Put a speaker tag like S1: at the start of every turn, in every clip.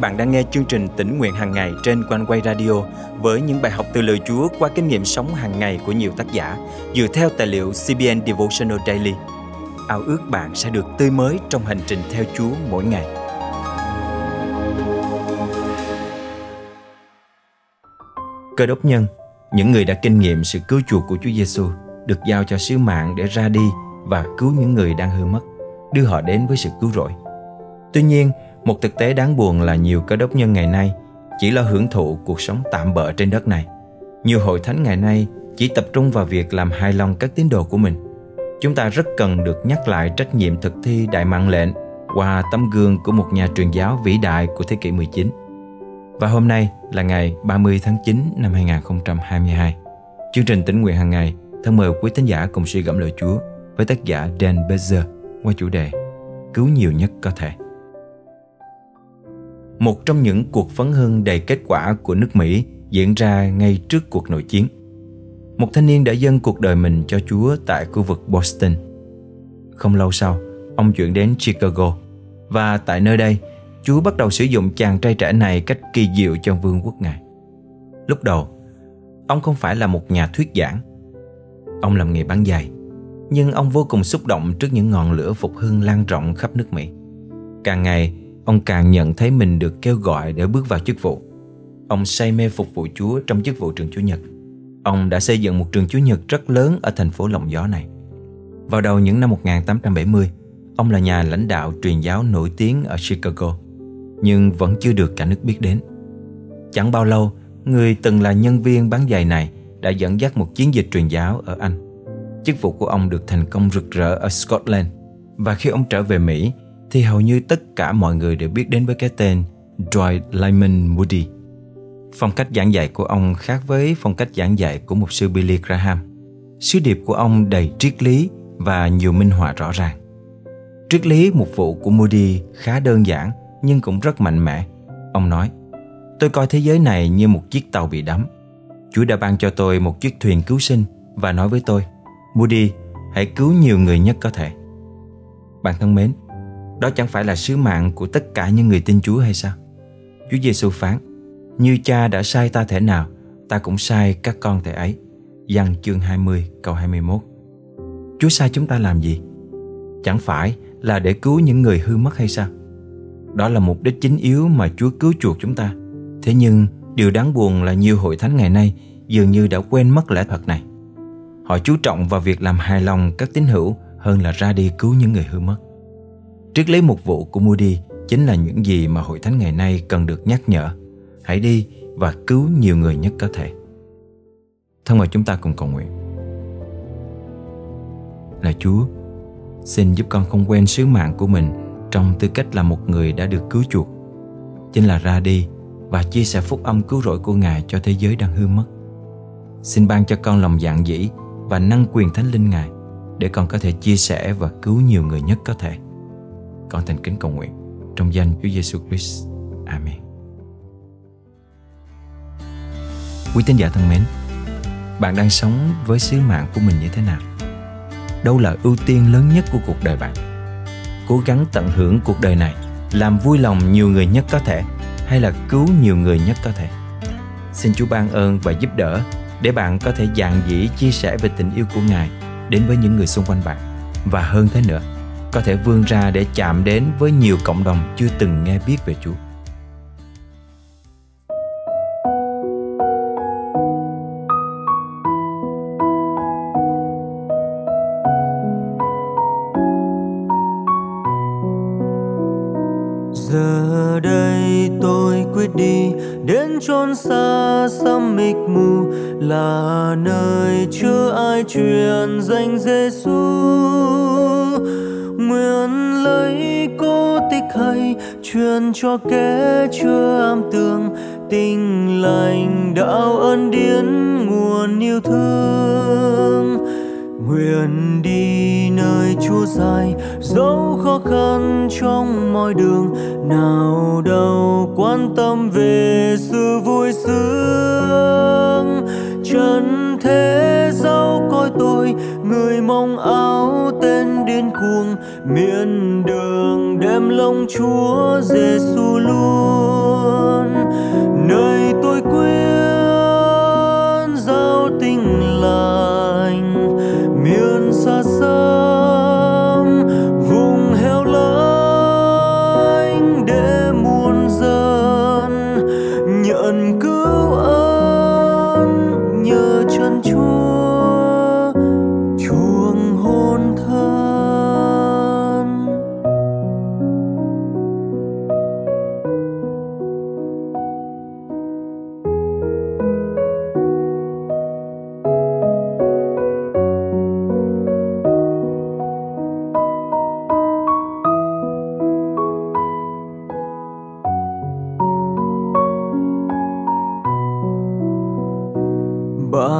S1: bạn đang nghe chương trình tỉnh nguyện hàng ngày trên quanh quay radio với những bài học từ lời Chúa qua kinh nghiệm sống hàng ngày của nhiều tác giả dựa theo tài liệu CBN Devotional Daily. Ao ước bạn sẽ được tươi mới trong hành trình theo Chúa mỗi ngày. Cơ đốc nhân, những người đã kinh nghiệm sự cứu chuộc của Chúa Giêsu được giao cho sứ mạng để ra đi và cứu những người đang hư mất, đưa họ đến với sự cứu rỗi. Tuy nhiên, một thực tế đáng buồn là nhiều cơ đốc nhân ngày nay chỉ lo hưởng thụ cuộc sống tạm bợ trên đất này. Nhiều hội thánh ngày nay chỉ tập trung vào việc làm hài lòng các tín đồ của mình. Chúng ta rất cần được nhắc lại trách nhiệm thực thi đại mạng lệnh qua tấm gương của một nhà truyền giáo vĩ đại của thế kỷ 19. Và hôm nay là ngày 30 tháng 9 năm 2022. Chương trình tính nguyện hàng ngày thân mời quý tín giả cùng suy gẫm lời Chúa với tác giả Dan Bezer qua chủ đề Cứu nhiều nhất có thể một trong những cuộc phấn hưng đầy kết quả của nước Mỹ diễn ra ngay trước cuộc nội chiến. Một thanh niên đã dâng cuộc đời mình cho Chúa tại khu vực Boston. Không lâu sau, ông chuyển đến Chicago và tại nơi đây, Chúa bắt đầu sử dụng chàng trai trẻ này cách kỳ diệu cho vương quốc Ngài. Lúc đầu, ông không phải là một nhà thuyết giảng. Ông làm nghề bán giày, nhưng ông vô cùng xúc động trước những ngọn lửa phục hưng lan rộng khắp nước Mỹ. Càng ngày, ông càng nhận thấy mình được kêu gọi để bước vào chức vụ. Ông say mê phục vụ Chúa trong chức vụ trường Chúa Nhật. Ông đã xây dựng một trường Chúa Nhật rất lớn ở thành phố Lộng Gió này. Vào đầu những năm 1870, ông là nhà lãnh đạo truyền giáo nổi tiếng ở Chicago, nhưng vẫn chưa được cả nước biết đến. Chẳng bao lâu, người từng là nhân viên bán giày này đã dẫn dắt một chiến dịch truyền giáo ở Anh. Chức vụ của ông được thành công rực rỡ ở Scotland và khi ông trở về Mỹ, thì hầu như tất cả mọi người đều biết đến với cái tên Dwight Lyman Moody. Phong cách giảng dạy của ông khác với phong cách giảng dạy của mục sư Billy Graham. Sứ điệp của ông đầy triết lý và nhiều minh họa rõ ràng. Triết lý mục vụ của Moody khá đơn giản nhưng cũng rất mạnh mẽ. Ông nói, tôi coi thế giới này như một chiếc tàu bị đắm. Chúa đã ban cho tôi một chiếc thuyền cứu sinh và nói với tôi, Moody, hãy cứu nhiều người nhất có thể. Bạn thân mến, đó chẳng phải là sứ mạng của tất cả những người tin Chúa hay sao? Chúa Giêsu phán, như cha đã sai ta thể nào, ta cũng sai các con thể ấy. Giăng chương 20 câu 21 Chúa sai chúng ta làm gì? Chẳng phải là để cứu những người hư mất hay sao? Đó là mục đích chính yếu mà Chúa cứu chuộc chúng ta. Thế nhưng điều đáng buồn là nhiều hội thánh ngày nay dường như đã quên mất lẽ thật này. Họ chú trọng vào việc làm hài lòng các tín hữu hơn là ra đi cứu những người hư mất. Triết lý mục vụ của Moody chính là những gì mà hội thánh ngày nay cần được nhắc nhở. Hãy đi và cứu nhiều người nhất có thể. Thân mời chúng ta cùng cầu nguyện. Là Chúa, xin giúp con không quên sứ mạng của mình trong tư cách là một người đã được cứu chuộc. Chính là ra đi và chia sẻ phúc âm cứu rỗi của Ngài cho thế giới đang hư mất. Xin ban cho con lòng dạng dĩ và năng quyền thánh linh Ngài để con có thể chia sẻ và cứu nhiều người nhất có thể. Con thành kính cầu nguyện trong danh Chúa Giêsu Christ. Amen. Quý tín giả thân mến, bạn đang sống với sứ mạng của mình như thế nào? Đâu là ưu tiên lớn nhất của cuộc đời bạn? Cố gắng tận hưởng cuộc đời này, làm vui lòng nhiều người nhất có thể hay là cứu nhiều người nhất có thể? Xin Chúa ban ơn và giúp đỡ để bạn có thể dạng dĩ chia sẻ về tình yêu của Ngài đến với những người xung quanh bạn và hơn thế nữa có thể vươn ra để chạm đến với nhiều cộng đồng chưa từng nghe biết về Chúa.
S2: giờ đây tôi quyết đi đến chốn xa xăm mịt mù, là nơi chưa ai truyền danh Giêsu nguyện lấy cô tích hay, truyền cho kẻ chưa am tường. Tình lành, đạo ân điển, nguồn yêu thương. Nguyện đi nơi chúa dài, dẫu khó khăn trong mọi đường. Nào đâu quan tâm về sự vui sướng trần thế điên cuồng miền đường đem lòng chúa giêsu luôn. Nơi tôi quyến giao tình lành miền xa xăm, vùng heo lánh để muôn dân nhận cứu ơn nhờ chân chúa chuông hôn thơ.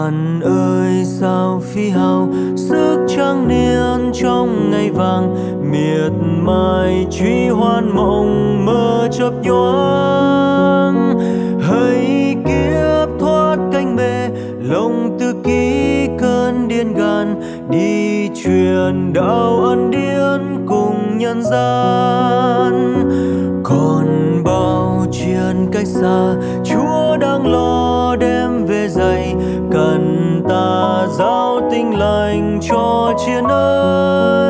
S2: Bạn ơi, sao phi hào? Sức trăng niên trong ngày vàng, miệt mài truy hoan mộng mơ chớp nhoáng. Hãy kiếp thoát canh bề lòng tư ký cơn điên gan, đi truyền đạo ân điển cùng nhân gian. Còn bao chuyện cách xa, chúa đang lo cho chiến ơi.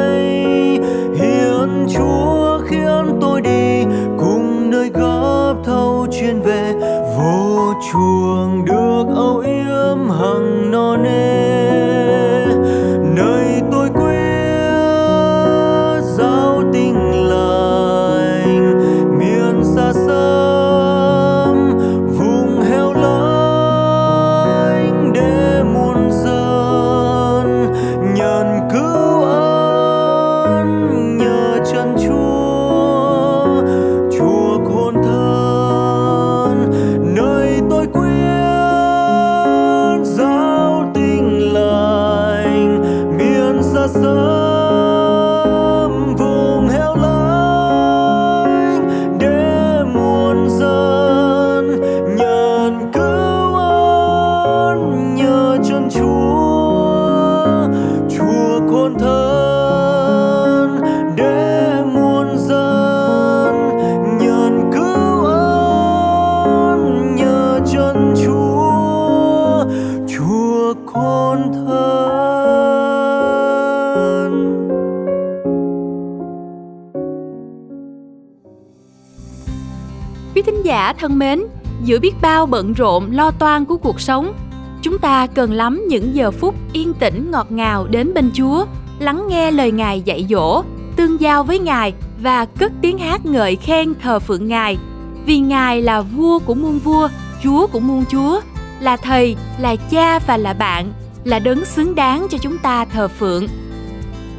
S2: Chúa chúa thân
S3: Quý thính giả thân mến, giữa biết bao bận rộn lo toan của cuộc sống, chúng ta cần lắm những giờ phút yên tĩnh ngọt ngào đến bên Chúa, lắng nghe lời Ngài dạy dỗ, tương giao với Ngài và cất tiếng hát ngợi khen thờ phượng Ngài. Vì Ngài là vua của muôn vua, Chúa của muôn chúa, là thầy, là cha và là bạn, là đấng xứng đáng cho chúng ta thờ phượng.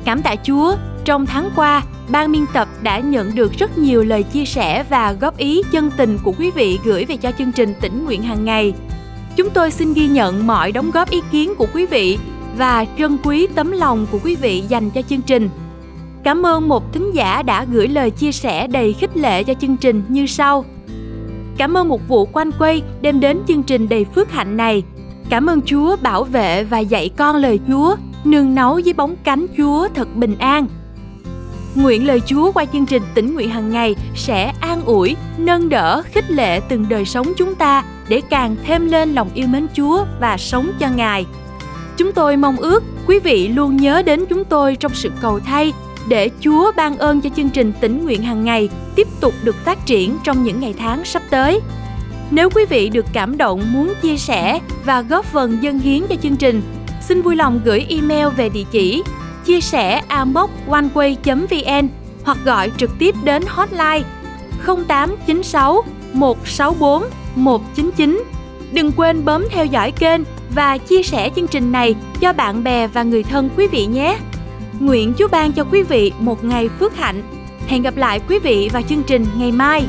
S3: Cảm tạ Chúa, trong tháng qua, ban biên tập đã nhận được rất nhiều lời chia sẻ và góp ý chân tình của quý vị gửi về cho chương trình tỉnh nguyện hàng ngày. Chúng tôi xin ghi nhận mọi đóng góp ý kiến của quý vị và trân quý tấm lòng của quý vị dành cho chương trình. Cảm ơn một thính giả đã gửi lời chia sẻ đầy khích lệ cho chương trình như sau. Cảm ơn một vụ quanh quay đem đến chương trình đầy phước hạnh này. Cảm ơn Chúa bảo vệ và dạy con lời Chúa, nương náu dưới bóng cánh Chúa thật bình an. Nguyện lời Chúa qua chương trình tỉnh nguyện hàng ngày sẽ an ủi, nâng đỡ, khích lệ từng đời sống chúng ta để càng thêm lên lòng yêu mến Chúa và sống cho Ngài. Chúng tôi mong ước quý vị luôn nhớ đến chúng tôi trong sự cầu thay để Chúa ban ơn cho chương trình tỉnh nguyện hàng ngày tiếp tục được phát triển trong những ngày tháng sắp tới. Nếu quý vị được cảm động muốn chia sẻ và góp phần dân hiến cho chương trình, xin vui lòng gửi email về địa chỉ chia sẻ amoconeway.vn hoặc gọi trực tiếp đến hotline 0896 164 199. Đừng quên bấm theo dõi kênh và chia sẻ chương trình này cho bạn bè và người thân quý vị nhé. Nguyện Chúa ban cho quý vị một ngày phước hạnh. Hẹn gặp lại quý vị vào chương trình ngày mai.